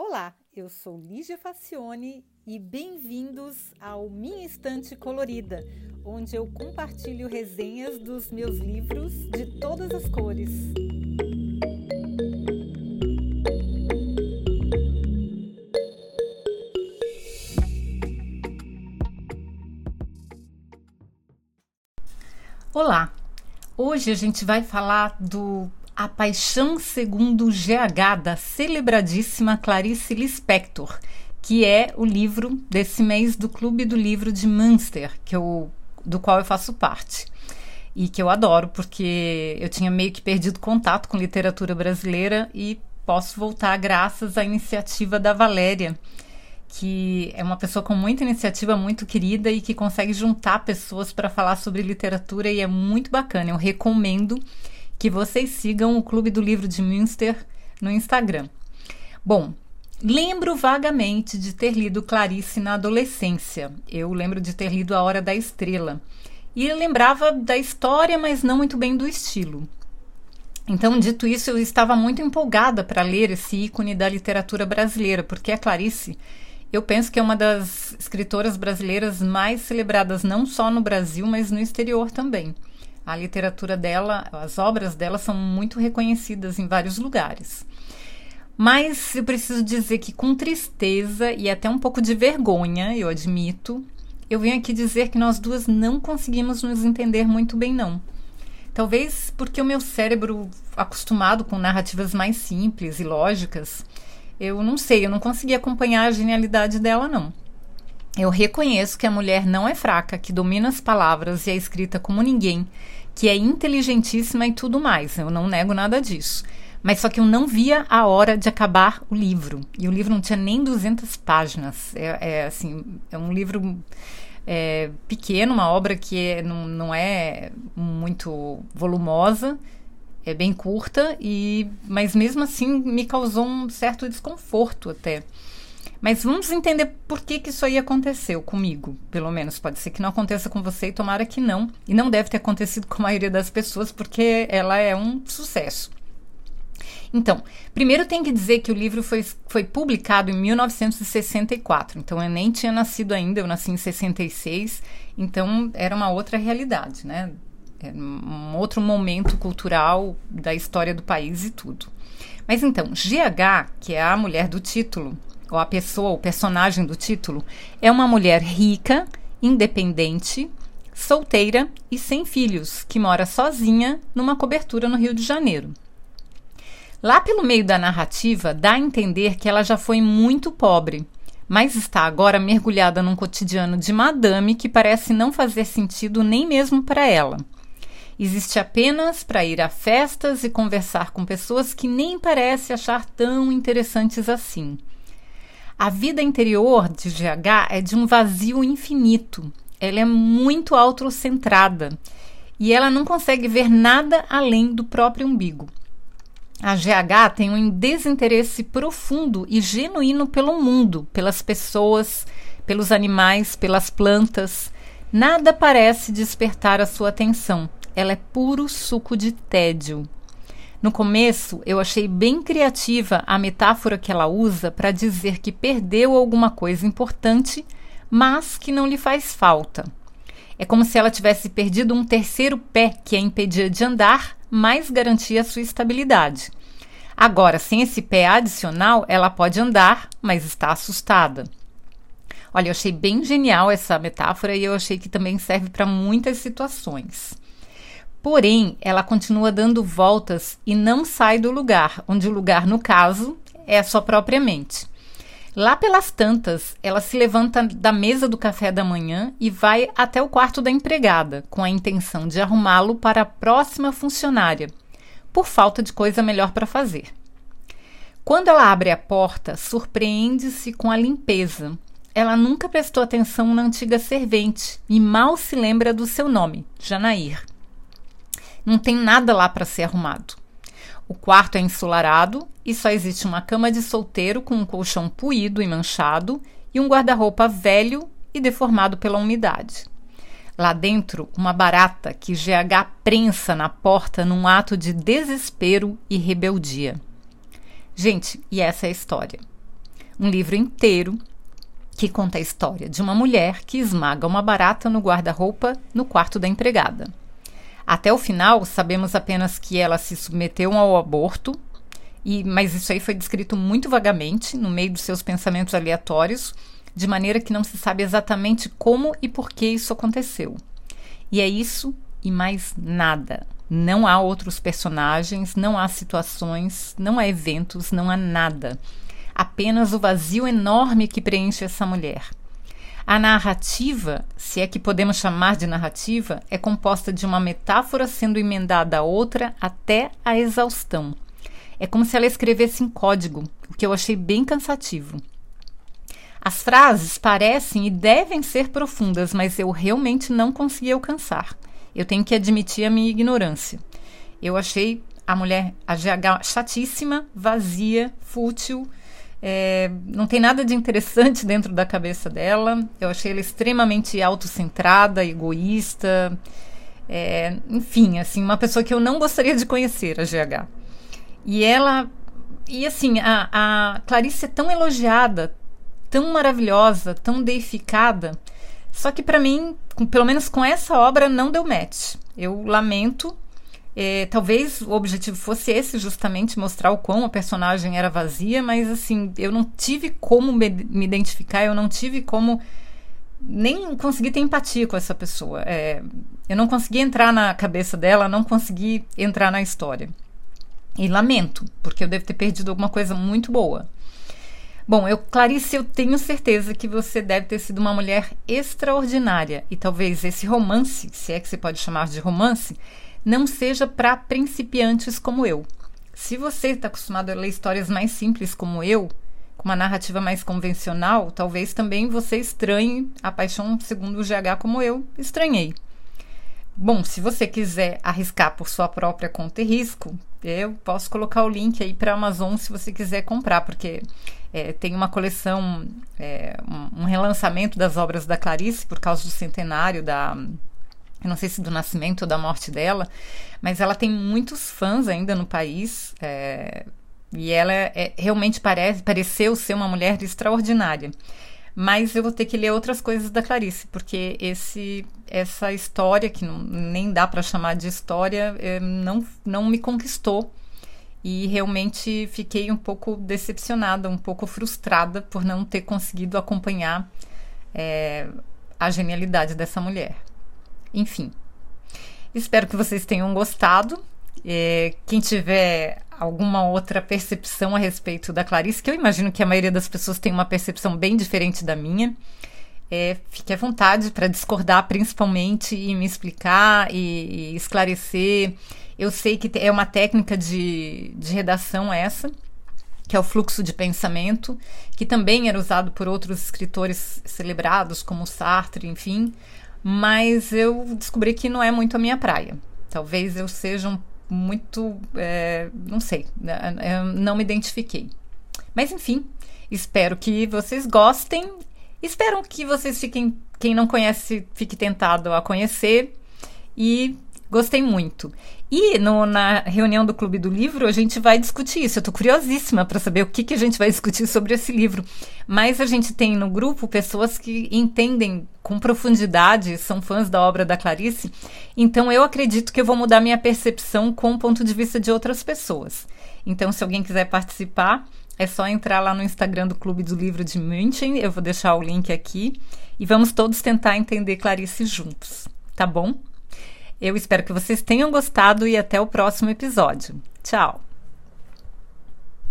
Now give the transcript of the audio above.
Olá, eu sou Lígia Facione e bem-vindos ao Minha Estante Colorida, onde eu compartilho resenhas dos meus livros de todas as cores. Olá! Hoje a gente vai falar do A Paixão Segundo GH da celebradíssima Clarice Lispector, que é o livro desse mês do Clube do Livro de Münster, que eu, do qual eu faço parte. E que eu adoro, porque eu tinha meio que perdido contato com literatura brasileira e posso voltar graças à iniciativa da Valéria, que é uma pessoa com muita iniciativa, muito querida e que consegue juntar pessoas para falar sobre literatura e é muito bacana. Eu recomendo que vocês sigam o Clube do Livro de Münster no Instagram. Bom, lembro vagamente de ter lido Clarice na adolescência. Eu lembro de ter lido A Hora da Estrela. E lembrava da história, mas não muito bem do estilo. Então, dito isso, eu estava muito empolgada para ler esse ícone da literatura brasileira, porque a Clarice eu penso que é uma das escritoras brasileiras mais celebradas não só no Brasil, mas no exterior também. A literatura dela, as obras dela são muito reconhecidas em vários lugares. Mas eu preciso dizer que, com tristeza e até um pouco de vergonha, eu admito, eu venho aqui dizer que nós duas não conseguimos nos entender muito bem, não. Talvez porque o meu cérebro, acostumado com narrativas mais simples e lógicas, eu não sei, eu não consegui acompanhar a genialidade dela, não. Eu reconheço que a mulher não é fraca, que domina as palavras e a escrita como ninguém, que é inteligentíssima e tudo mais. Eu não nego nada disso. Mas só que eu não via a hora de acabar o livro. E o livro não tinha nem 200 páginas. É, é assim, é um livro é, pequeno, uma obra que é, não, não é muito volumosa é bem curta e mas mesmo assim me causou um certo desconforto até. Mas vamos entender por que, que isso aí aconteceu comigo, pelo menos. Pode ser que não aconteça com você e tomara que não. E não deve ter acontecido com a maioria das pessoas, porque ela é um sucesso. Então, primeiro tem que dizer que o livro foi, foi publicado em 1964. Então, eu nem tinha nascido ainda, eu nasci em 66. Então, era uma outra realidade, né? é um outro momento cultural da história do país e tudo. Mas então, GH, que é a mulher do título, ou a pessoa, o personagem do título, é uma mulher rica, independente, solteira e sem filhos, que mora sozinha numa cobertura no Rio de Janeiro. Lá pelo meio da narrativa, dá a entender que ela já foi muito pobre, mas está agora mergulhada num cotidiano de madame que parece não fazer sentido nem mesmo para ela. Existe apenas para ir a festas e conversar com pessoas que nem parece achar tão interessantes assim. A vida interior de GH é de um vazio infinito. Ela é muito autocentrada e ela não consegue ver nada além do próprio umbigo. A GH tem um desinteresse profundo e genuíno pelo mundo, pelas pessoas, pelos animais, pelas plantas. Nada parece despertar a sua atenção ela é puro suco de tédio. No começo, eu achei bem criativa a metáfora que ela usa para dizer que perdeu alguma coisa importante, mas que não lhe faz falta. É como se ela tivesse perdido um terceiro pé que a impedia de andar, mas garantia sua estabilidade. Agora, sem esse pé adicional, ela pode andar, mas está assustada. Olha, eu achei bem genial essa metáfora e eu achei que também serve para muitas situações. Porém, ela continua dando voltas e não sai do lugar, onde o lugar, no caso, é a sua própria mente. Lá pelas tantas, ela se levanta da mesa do café da manhã e vai até o quarto da empregada, com a intenção de arrumá-lo para a próxima funcionária, por falta de coisa melhor para fazer. Quando ela abre a porta, surpreende-se com a limpeza. Ela nunca prestou atenção na antiga servente e mal se lembra do seu nome, Janair. Não tem nada lá para ser arrumado. O quarto é ensolarado e só existe uma cama de solteiro com um colchão puído e manchado e um guarda-roupa velho e deformado pela umidade. Lá dentro, uma barata que GH prensa na porta num ato de desespero e rebeldia. Gente, e essa é a história. Um livro inteiro que conta a história de uma mulher que esmaga uma barata no guarda-roupa no quarto da empregada. Até o final, sabemos apenas que ela se submeteu ao aborto, e, mas isso aí foi descrito muito vagamente, no meio dos seus pensamentos aleatórios, de maneira que não se sabe exatamente como e por que isso aconteceu. E é isso e mais nada. Não há outros personagens, não há situações, não há eventos, não há nada apenas o vazio enorme que preenche essa mulher. A narrativa, se é que podemos chamar de narrativa, é composta de uma metáfora sendo emendada a outra até a exaustão. É como se ela escrevesse em código, o que eu achei bem cansativo. As frases parecem e devem ser profundas, mas eu realmente não consegui alcançar. Eu tenho que admitir a minha ignorância. Eu achei a mulher, a GH, chatíssima, vazia, fútil, é, não tem nada de interessante dentro da cabeça dela. Eu achei ela extremamente autocentrada, egoísta. É, enfim, assim, uma pessoa que eu não gostaria de conhecer, a GH. E ela. E assim, a, a Clarice é tão elogiada, tão maravilhosa, tão deificada. Só que para mim, com, pelo menos com essa obra, não deu match. Eu lamento, é, talvez o objetivo fosse esse, justamente mostrar o quão a personagem era vazia, mas assim, eu não tive como me, me identificar, eu não tive como nem consegui ter empatia com essa pessoa. É, eu não consegui entrar na cabeça dela, não consegui entrar na história. E lamento, porque eu devo ter perdido alguma coisa muito boa. Bom, eu, Clarice, eu tenho certeza que você deve ter sido uma mulher extraordinária. E talvez esse romance, se é que se pode chamar de romance, não seja para principiantes como eu. Se você está acostumado a ler histórias mais simples como eu, com uma narrativa mais convencional, talvez também você estranhe a paixão segundo o GH como eu estranhei. Bom, se você quiser arriscar por sua própria conta e risco, eu posso colocar o link aí para a Amazon se você quiser comprar, porque é, tem uma coleção, é, um, um relançamento das obras da Clarice por causa do centenário da eu não sei se do nascimento ou da morte dela, mas ela tem muitos fãs ainda no país. É, e ela é, realmente parece, pareceu ser uma mulher extraordinária. Mas eu vou ter que ler outras coisas da Clarice, porque esse, essa história, que não, nem dá para chamar de história, é, não, não me conquistou. E realmente fiquei um pouco decepcionada, um pouco frustrada por não ter conseguido acompanhar é, a genialidade dessa mulher. Enfim, espero que vocês tenham gostado. É, quem tiver alguma outra percepção a respeito da Clarice, que eu imagino que a maioria das pessoas tem uma percepção bem diferente da minha, é, fique à vontade para discordar, principalmente, e me explicar e, e, esclarecer. Eu sei que é uma técnica de, de redação essa, que é o fluxo de pensamento, que também era usado por outros escritores celebrados, como Sartre, enfim mas eu descobri que não é muito a minha praia. Talvez eu seja um, muito. É, não sei, né, não me identifiquei. Mas enfim, espero que vocês gostem. Espero que vocês fiquem. Quem não conhece, fique tentado a conhecer. E Gostei muito. E no, na reunião do Clube do Livro, a gente vai discutir isso. Eu estou curiosíssima para saber o que, que a gente vai discutir sobre esse livro. Mas a gente tem no grupo pessoas que entendem com profundidade, são fãs da obra da Clarice. Então eu acredito que eu vou mudar minha percepção com o ponto de vista de outras pessoas. Então, se alguém quiser participar, é só entrar lá no Instagram do Clube do Livro de München. Eu vou deixar o link aqui. E vamos todos tentar entender Clarice juntos. Tá bom? Eu espero que vocês tenham gostado e até o próximo episódio. Tchau!